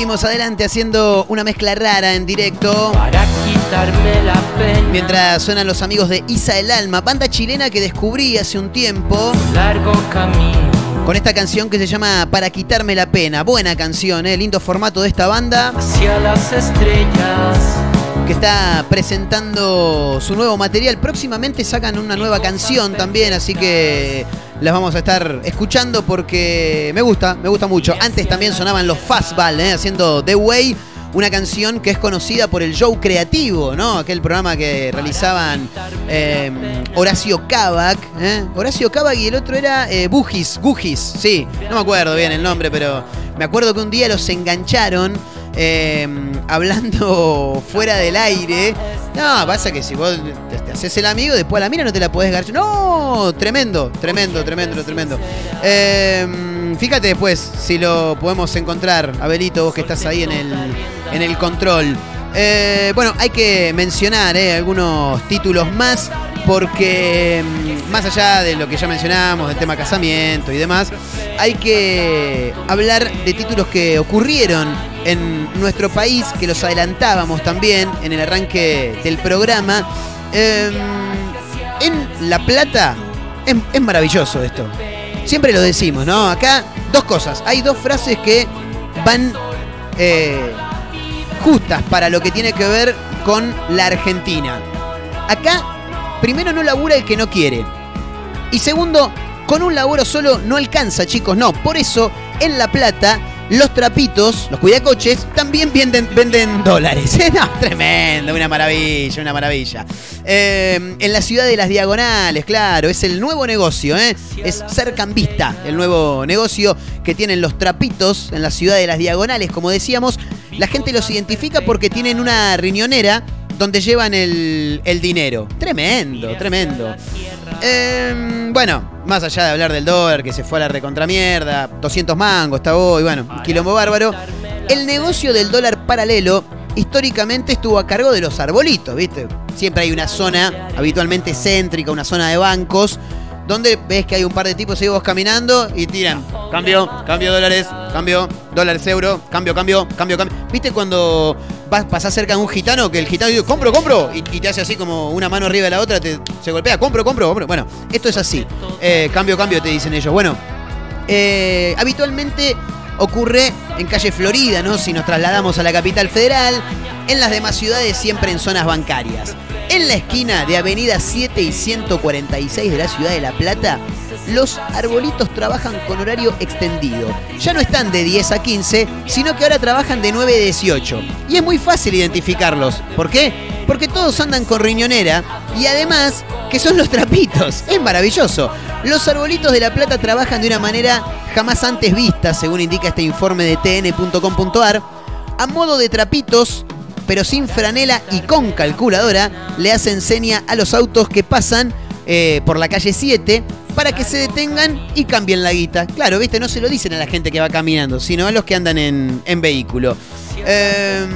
Seguimos adelante haciendo una mezcla rara en directo. para quitarme la pena Mientras suenan los amigos de Isa el Alma, banda chilena que descubrí hace un tiempo largo camino con esta canción que se llama Para quitarme la pena. Buena canción, ¿eh? lindo formato de esta banda hacia las estrellas que está presentando su nuevo material. Próximamente sacan una nueva canción también, así que las vamos a estar escuchando porque me gusta, me gusta mucho. Antes también sonaban los Fastball, ¿eh? haciendo The Way. Una canción que es conocida por el show creativo, ¿no? Aquel programa que realizaban eh, Horacio Cavac. ¿eh? Horacio Cavac y el otro era eh, Bugis, Gugis, sí. No me acuerdo bien el nombre, pero me acuerdo que un día los engancharon eh, hablando <laughs> fuera del aire. No, pasa que si vos te, haces el amigo, después a la mina no te la podés garchar. No, tremendo, tremendo, tremendo, tremendo. Eh, fíjate después si lo podemos encontrar, Abelito, vos que estás ahí en el, en el control. Eh, bueno, hay que mencionar eh, algunos títulos más porque mm, más allá de lo que ya mencionamos, del tema casamiento y demás, hay que hablar de títulos que ocurrieron en nuestro país, que los adelantábamos también en el arranque del programa. Em, en La Plata es, maravilloso esto. Siempre lo decimos, ¿no? Acá dos cosas. Hay dos frases que van eh, justas para lo que tiene que ver con la Argentina. Acá, primero no labura el que no quiere. Y segundo, con un laburo solo no alcanza, chicos. No, por eso en La Plata los trapitos, los cuidacoches, también venden, venden dólares. <laughs> No, tremendo, una maravilla, una maravilla. Eh, en la ciudad de las diagonales, claro, es el nuevo negocio, ¿eh? es ser cambista, el nuevo negocio que tienen los trapitos en la ciudad de las diagonales, como decíamos. La gente los identifica porque tienen una riñonera donde llevan el, el dinero. Tremendo, tremendo. Eh, bueno, más allá de hablar del dólar que se fue a la recontramierda, 200 mangos está hoy, bueno, quilombo bárbaro. El negocio del dólar paralelo históricamente estuvo a cargo de los arbolitos, ¿viste? Siempre hay una zona habitualmente céntrica, una zona de bancos, donde ves que hay un par de tipos ahí vos caminando y tiran cambio, cambio dólares, cambio, dólares euro, cambio, cambio, cambio, cambio. ¿Viste cuando vas, pasás cerca de un gitano que el gitano dice, compro, compro, y, y te hace así como una mano arriba de la otra, te, se golpea, compro, compro, compro. Bueno, esto es así. Eh, cambio, cambio, te dicen ellos. Bueno, eh, habitualmente ocurre en calle Florida, ¿no? Si nos trasladamos a la capital federal, en las demás ciudades siempre en zonas bancarias. En la esquina de Avenida 7 y 146 de la ciudad de La Plata, los arbolitos trabajan con horario extendido. Ya no están de 10 a 15, sino que ahora trabajan de 9 a 18. Y es muy fácil identificarlos. ¿Por qué? Porque todos andan con riñonera y además que son los trapitos. Es maravilloso. Los arbolitos de La Plata trabajan de una manera jamás antes vista, según indica este informe de tn.com.ar. A modo de trapitos, pero sin franela y con calculadora, le hacen seña a los autos que pasan eh, por la calle 7 para que se detengan y cambien la guita. Claro, viste, no se lo dicen a la gente que va caminando, sino a los que andan en, en vehículo. Eh,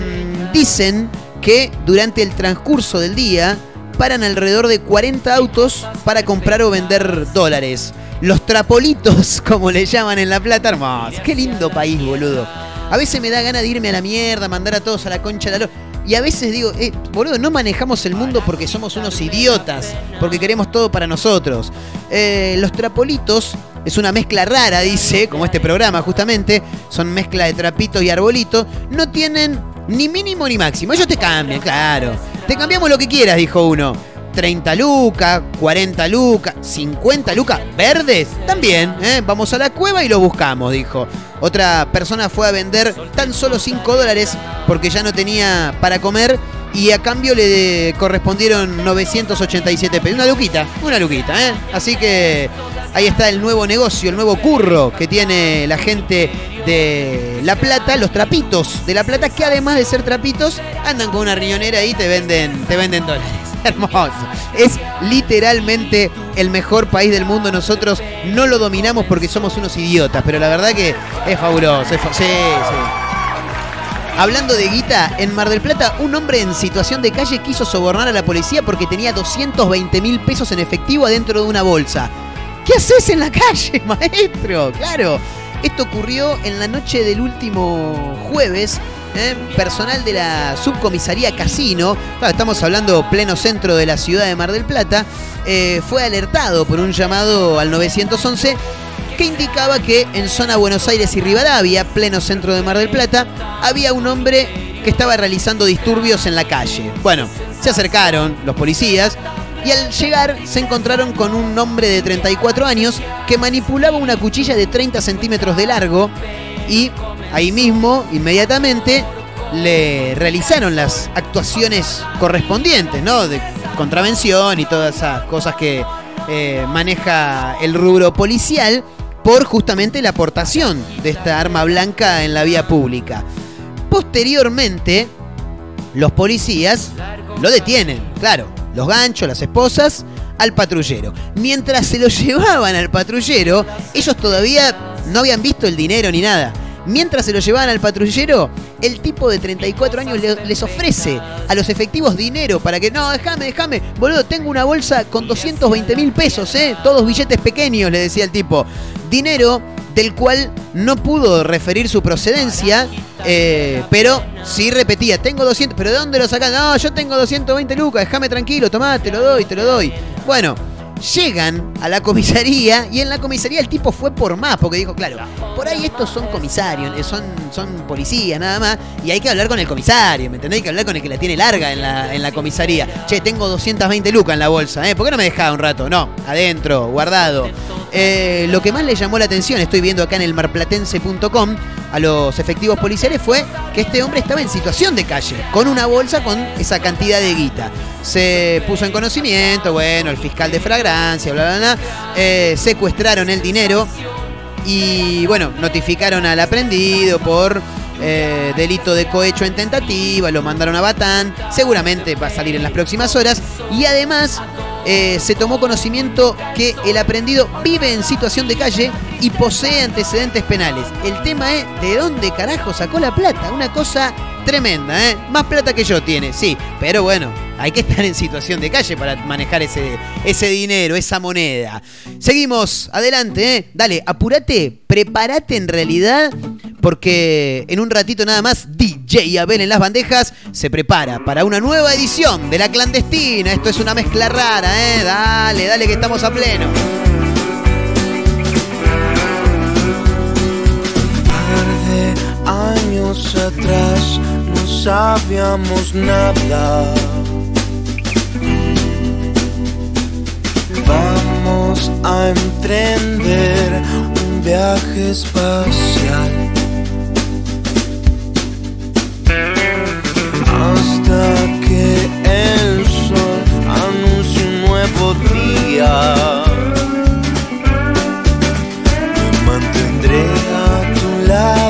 dicen que durante el transcurso del día paran alrededor de 40 autos para comprar o vender dólares. Los trapolitos, <laughs> como le llaman en La Plata, hermoso. Qué lindo país, boludo. A veces me da ganas de irme a la mierda, mandar a todos a la concha de la lora. Y a veces digo, eh, boludo, no manejamos el mundo porque somos unos idiotas, porque queremos todo para nosotros. Eh, los trapolitos es una mezcla rara, dice, como este programa justamente, son mezcla de trapitos y arbolitos, no tienen ni mínimo ni máximo. Ellos te cambian, claro. Te cambiamos lo que quieras, dijo uno. 30 lucas, 40 lucas, 50 lucas verdes, también. ¿eh? Vamos a la cueva y lo buscamos, dijo. Otra persona fue a vender tan solo 5 dólares porque ya no tenía para comer y a cambio le correspondieron 987 pesos. Una luquita, una luquita, ¿eh? Así que ahí está el nuevo negocio, el nuevo curro que tiene la gente de La Plata, los trapitos de La Plata, que además de ser trapitos, andan con una riñonera y te venden, te venden dólares. <laughs> Hermoso. Es literalmente el mejor país del mundo. Nosotros no lo dominamos porque somos unos idiotas, pero la verdad que es fabuloso. Sí, sí. Hablando de guita, en Mar del Plata, un hombre en situación de calle quiso sobornar a la policía porque tenía 220 mil pesos en efectivo adentro de una bolsa. ¿Qué haces en la calle, <laughs> maestro? Claro. Esto ocurrió en la noche del último jueves. ¿Eh? Personal de la subcomisaría Casino, estamos hablando pleno centro de la ciudad de Mar del Plata, eh, fue alertado por un llamado al 911 que indicaba que en zona Buenos Aires y Rivadavia, pleno centro de Mar del Plata, había un hombre que estaba realizando disturbios en la calle. Bueno, se acercaron los policías y al llegar se encontraron con un hombre de 34 años que manipulaba una cuchilla de 30 centímetros de largo y ahí mismo, inmediatamente, le realizaron las actuaciones correspondientes, ¿no? De contravención y todas esas cosas que eh, maneja el rubro policial por justamente la aportación de esta arma blanca en la vía pública. Posteriormente, los policías lo detienen, claro, los ganchos, las esposas, al patrullero. Mientras se lo <laughs> llevaban al patrullero, ellos todavía no habían visto el dinero ni nada. Mientras se lo llevaban al patrullero, el tipo de 34 años le- les ofrece a los efectivos dinero para que, no, déjame, déjame, boludo, tengo una bolsa con 220 mil pesos, ¿eh? Todos billetes pequeños, le decía el tipo. Dinero del cual no pudo referir su procedencia, eh, pero sí repetía, tengo 200, pero ¿de dónde lo sacan? No, yo tengo 220 lucas, déjame tranquilo, tomá, te lo doy, te lo doy. Bueno, llegan a la comisaría y en la comisaría el tipo fue por más, porque dijo, claro, por ahí estos son comisarios, eh, son, son policías nada más, y hay que hablar con el comisario, ¿me entendés? Hay que hablar con el que la tiene larga en la, en la comisaría. Che, tengo 220 lucas en la bolsa, ¿eh? ¿Por qué no me dejaba un rato? No, adentro, guardado. Eh, lo que más le llamó la atención, estoy viendo acá en el marplatense.com, a los efectivos policiales fue que este hombre estaba en situación de calle, con una bolsa con esa cantidad de guita. Se puso en conocimiento, bueno, el fiscal de fragrancia, bla, bla, bla, eh, secuestraron el dinero y, bueno, notificaron al aprendido por eh, delito de cohecho en tentativa, lo mandaron a Batán, seguramente va a salir en las próximas horas y además eh, se tomó conocimiento que el aprendido vive en situación de calle y posee antecedentes penales. El tema es de dónde carajo sacó la plata, una cosa tremenda, ¿eh? Más plata que yo tiene, sí, pero bueno, hay que estar en situación de calle para manejar ese, ese dinero, esa moneda. Seguimos, adelante, ¿eh? Dale, apúrate, prepárate en realidad, porque en un ratito nada más DJ Abel en las bandejas se prepara para una nueva edición de La Clandestina. Esto es una mezcla rara, ¿eh? Dale, dale que estamos a pleno. de años atrás no sabíamos nada. Vamos a emprender un viaje espacial. Hasta que el sol anuncie un nuevo día. Me mantendré a tu lado,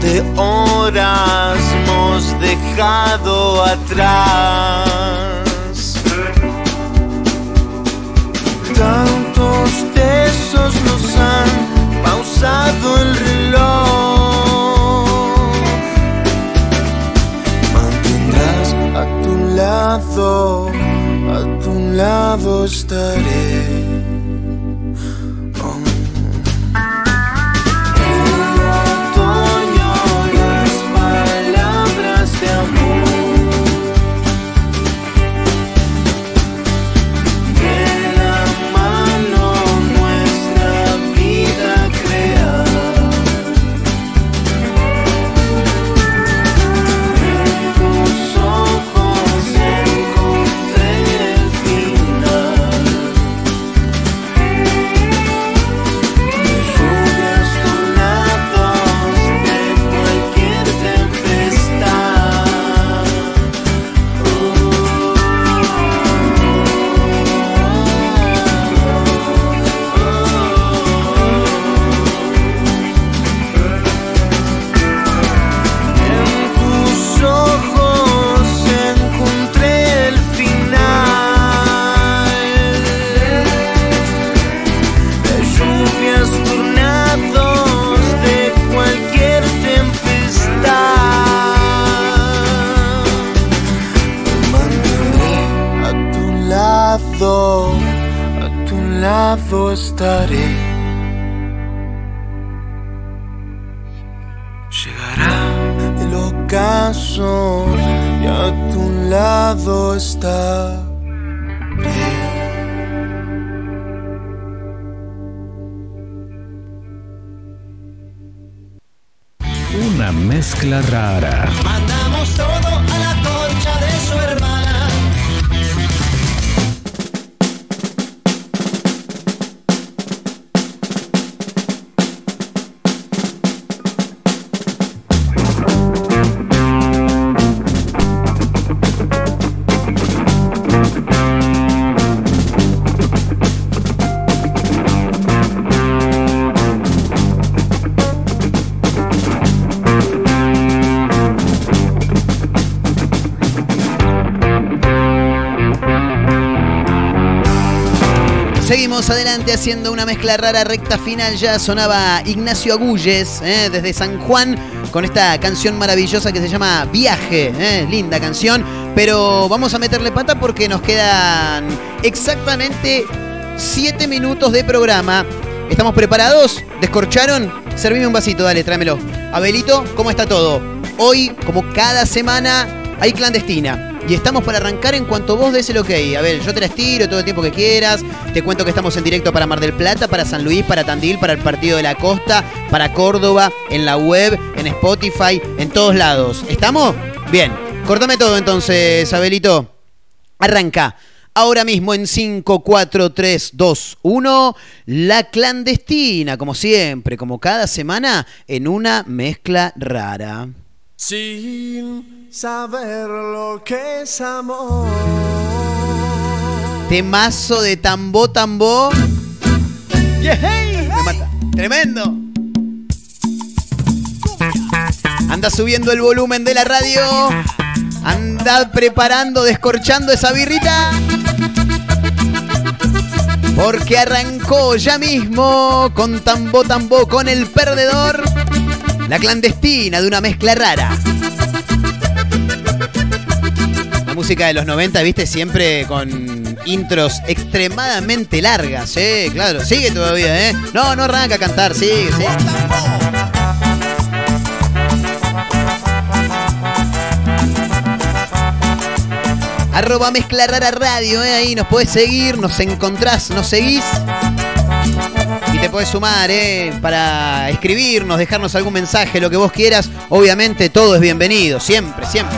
De horas hemos dejado atrás. Tantos besos nos han pausado el reloj. Mantendrás a tu lado, a tu lado estaré. Lado estaré. Llegará el ocaso y a tu lado estaré. Una mezcla rara. Haciendo una mezcla rara recta final. Ya sonaba Ignacio Agulles eh, desde San Juan con esta canción maravillosa que se llama Viaje. eh, linda canción. Pero vamos a meterle pata porque nos quedan exactamente 7 minutos de programa. ¿Estamos preparados? ¿Descorcharon? Servime un vasito, dale, tráemelo. Abelito, ¿cómo está todo? Hoy, como cada semana, hay clandestina. Y estamos para arrancar en cuanto vos des el ok. A ver, yo te la estiro todo el tiempo que quieras. Te cuento que estamos en directo para Mar del Plata, para San Luis, para Tandil, para el Partido de la Costa, para Córdoba, en la web, en Spotify, en todos lados. ¿Estamos? Bien. Cortame todo entonces, Abelito. Arranca. Ahora mismo en 5, 4, 3, 2, 1, la clandestina, como siempre, como cada semana, en una mezcla rara. Sin saber lo que es amor. Temazo de tambó, tambó. ¡Yehey! Me mata. Tremendo. Anda subiendo el volumen de la radio. Anda preparando, descorchando esa birrita. Porque arrancó ya mismo con tambó, tambó, con el perdedor. La clandestina de una mezcla rara. La música de los 90, viste, siempre con intros extremadamente largas, ¿eh? Claro, sigue todavía, ¿eh? No, no arranca a cantar, sigue, sigue. Arroba Mezcla Rara Radio, ¿eh? ahí nos podés seguir, nos encontrás, nos seguís. Y te podés sumar, ¿eh? Para escribirnos, dejarnos algún mensaje, lo que vos quieras. Obviamente todo es bienvenido, siempre, siempre.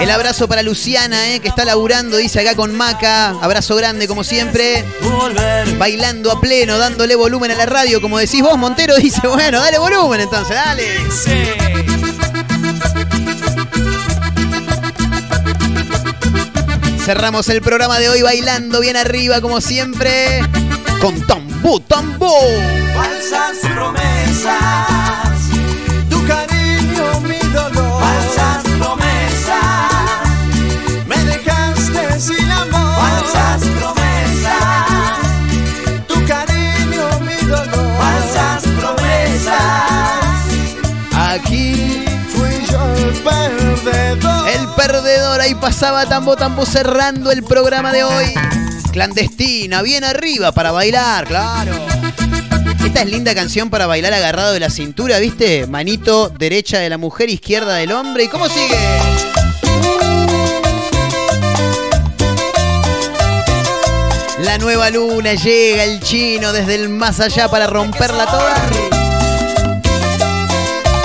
El abrazo para Luciana, ¿eh? que está laburando, dice acá con Maca. Abrazo grande como siempre. Bailando a pleno, dándole volumen a la radio, como decís vos, Montero <laughs> dice, bueno, dale volumen entonces, dale. Cerramos el programa de hoy bailando bien arriba, como siempre, con Tambú Tambú. Falsas promesas, tu cariño, mi dolor. Falsas promesas, ahí pasaba Tambo Tambo cerrando el programa de hoy. Clandestina, bien arriba para bailar, claro. Esta es linda canción para bailar agarrado de la cintura, ¿viste? Manito derecha de la mujer, izquierda del hombre. ¿Y cómo sigue? La nueva luna llega el chino desde el más allá para romperla toda.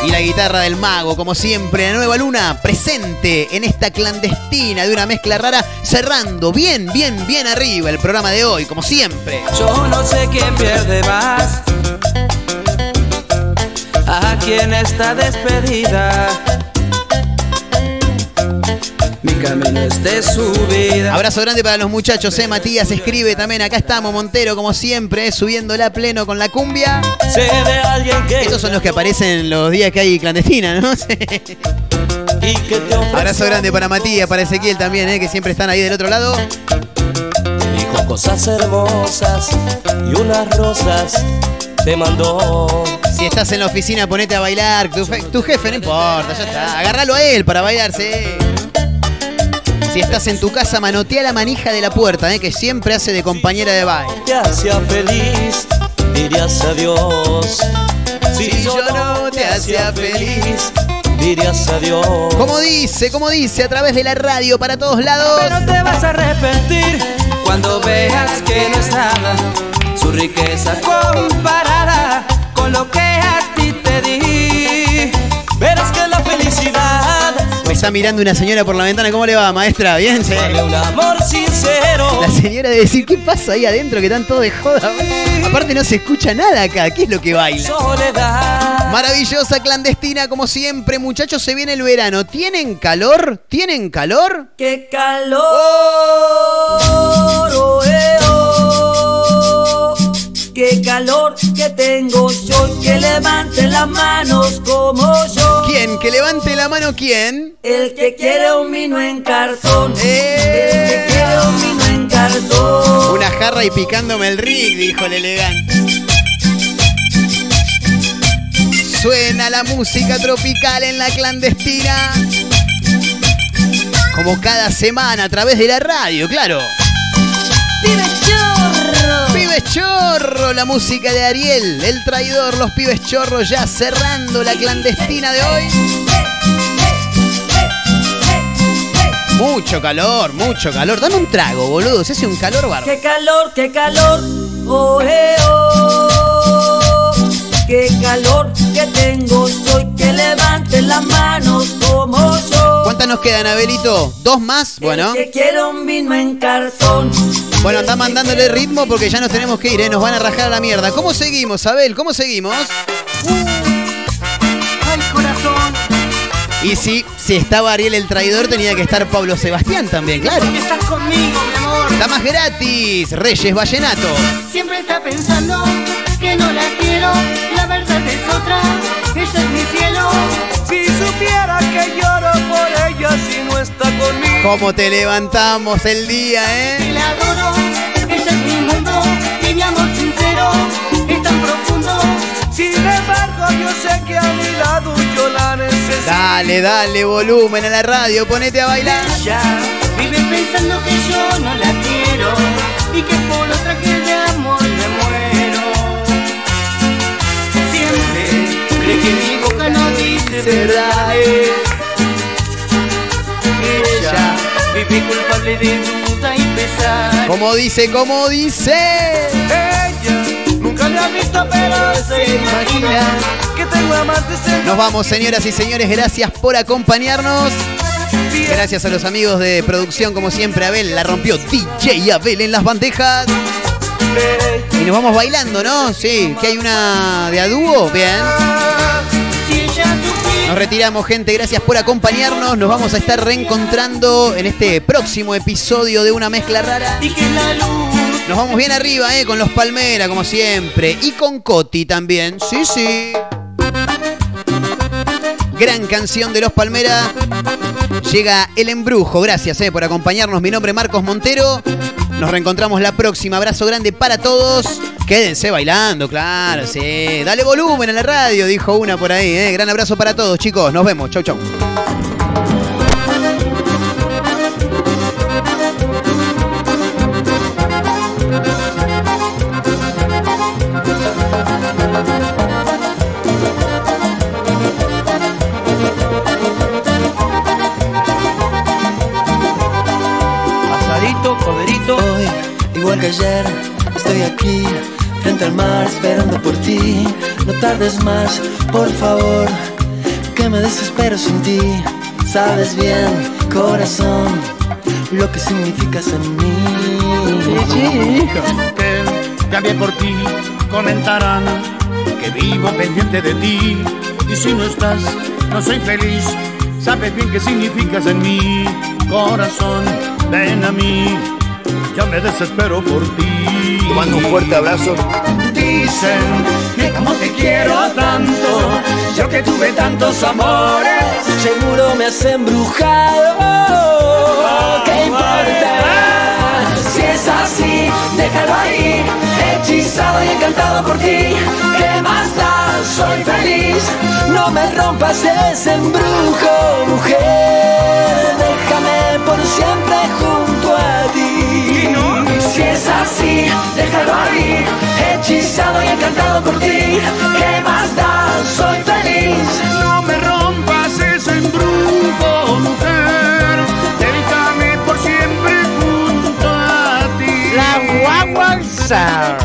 Y la guitarra del mago, como siempre, la nueva luna presente en esta clandestina de una mezcla rara, cerrando bien, bien, bien arriba el programa de hoy, como siempre. Yo no sé quién pierde más. A quién está despedida. Mi camino es de subida. Abrazo grande para los muchachos, eh. Matías escribe también. Acá estamos, Montero, como siempre, eh, subiéndola pleno con la cumbia. Sé de alguien que. Estos son los que aparecen los días que hay clandestina, ¿no? <laughs> y que te ofreció. Abrazo grande para Matías, para Ezequiel también, eh, que siempre están ahí del otro lado. Dijo cosas hermosas y unas rosas te mandó. Si estás en la oficina, ponete a bailar. Tu, tu jefe, no importa, ya está. Agárralo a él para bailarse. Si estás en tu casa, manotea la manija de la puerta, eh, que siempre hace de compañera de baile. Te hacía feliz, dirías adiós. Si yo no te hacía feliz, dirías adiós. Como dice, como dice, a través de la radio para todos lados. Pero te vas a arrepentir cuando veas que no es nada su riqueza comparada con lo que a está mirando una señora por la ventana. ¿Cómo le va, maestra? ¿Bien? Sí. vale un amor sincero. La señora debe decir, ¿qué pasa ahí adentro que están todos de joda? Aparte no se escucha nada acá. ¿Qué es lo que baila? Soledad. Maravillosa clandestina como siempre. Muchachos, se viene el verano. ¿Tienen calor? ¿Tienen calor? ¡Qué calor! oh, eh, oh. ¡Qué calor que tengo yo! Que levante las manos como yo. ¿Quién? Que levante la mano, ¿quién? El que quiere un vino en cartón. ¡Eh! El que quiere un vino en cartón. Una jarra y picándome el rig, dijo el elegante. Suena la música tropical en la clandestina. Como cada semana a través de la radio, claro. ¡Pibes chorro! Pibes chorro, la música de Ariel, el traidor, los pibes chorros ya cerrando la clandestina de hoy. Mucho calor, mucho calor. Dame un trago, boludo. Se hace un calor bárbaro. ¡Qué calor, qué calor! ¡Oh, eh, oh! ¡Qué calor que tengo soy! Que levante las manos como yo. ¿Cuántas nos quedan, Abelito? ¿Dos más? Bueno. El que quiere un vino en cartón. Bueno, anda mandándole ritmo porque ya nos tenemos que ir, ¿eh? Nos van a rajar a la mierda. ¿Cómo seguimos, Abel? ¿Cómo seguimos? ¡Ay, corazón! Y si, si estaba Ariel el traidor, tenía que estar Pablo Sebastián también, claro. estás conmigo, mi amor. Está más gratis, Reyes Vallenato. Siempre está pensando que no la quiero. La verdad es otra. Ella es mi cielo. Si supiera que lloro por ella si no está conmigo. ¿Cómo te levantamos el día, eh? la adoro. Ella es mi mundo. Y mi amor sincero es tan profundo. Sin embargo, yo sé que a mi lado yo la necesito. Dale, dale volumen a la radio, ponete a bailar. Ella vive pensando que yo no la quiero. Y que por otra que de amor Siempre cree que mi boca no dice verdad. Ella vive culpable de duda y pesar. Como dice, como dice. Ella nunca le ha visto, pero se imagina que tengo amantes en Nos vamos, señoras y señores. Gracias por acompañarnos. Gracias a los amigos de producción, como siempre. Abel la rompió. DJ Abel en las bandejas. Y nos vamos bailando, ¿no? Sí, que hay una de a dúo. Bien. Nos retiramos, gente. Gracias por acompañarnos. Nos vamos a estar reencontrando en este próximo episodio de Una Mezcla Rara. Nos vamos bien arriba, ¿eh? Con los Palmera, como siempre. Y con Coti también. Sí, sí. Gran canción de los Palmera. Llega El Embrujo. Gracias, ¿eh? Por acompañarnos. Mi nombre es Marcos Montero. Nos reencontramos la próxima. Abrazo grande para todos. Quédense bailando, claro, sí. Dale volumen a la radio, dijo una por ahí, ¿eh? Gran abrazo para todos, chicos. Nos vemos. Chau, chau. Que ayer, estoy aquí, frente al mar, esperando por ti. No tardes más, por favor, que me desespero sin ti. Sabes bien, corazón, lo que significas en mí. que también por ti comentarán que vivo pendiente de ti y si no estás no soy feliz sabes bien qué significas en mi corazón ven a mí ya me desespero por ti. Te mando un fuerte abrazo. Dicen que como te quiero tanto, yo que tuve tantos amores, Seguro me has embrujado. ¿Qué importa? si es así, déjalo ahí, hechizado y encantado por ti. ¿Qué más da? Soy feliz. No me rompas ese embrujo, mujer. Déjame por siempre junto a ti. Si es así, déjalo ahí, hechizado y encantado por ti. ¿Qué más da? Soy feliz. No me rompas ese embrujo, mujer. Déjame por siempre junto a ti. La guaguanza.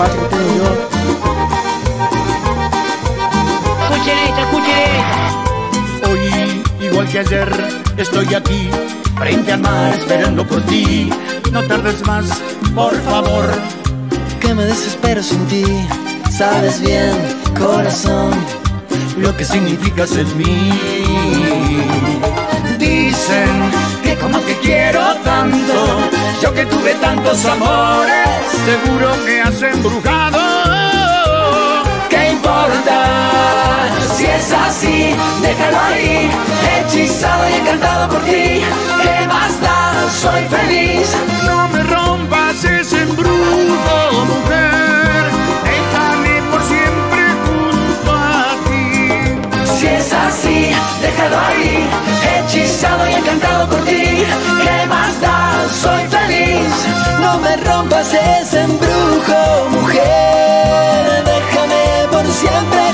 Paz que tengo yo. Escuche esto, escuche esto. Hoy, igual que ayer, estoy aquí, frente al mar, esperando por ti. No tardes más, por favor. Que me desespero sin ti. Sabes bien, corazón. Lo que significas en mí. Dicen que como te quiero tanto, yo que tuve tantos amores, Seguro que has embrujado. ¿qué importa? Si es así, déjalo ahí, hechizado y encantado por ti. ¿Qué más da? Soy feliz. No me rompas ese embrujo, mujer. Déjame por siempre junto a ti. Si es así, déjalo ahí, hechizado y encantado por ti. ¿Qué más da? Soy feliz. No me rompas ese embrujo, mujer. Déjame por siempre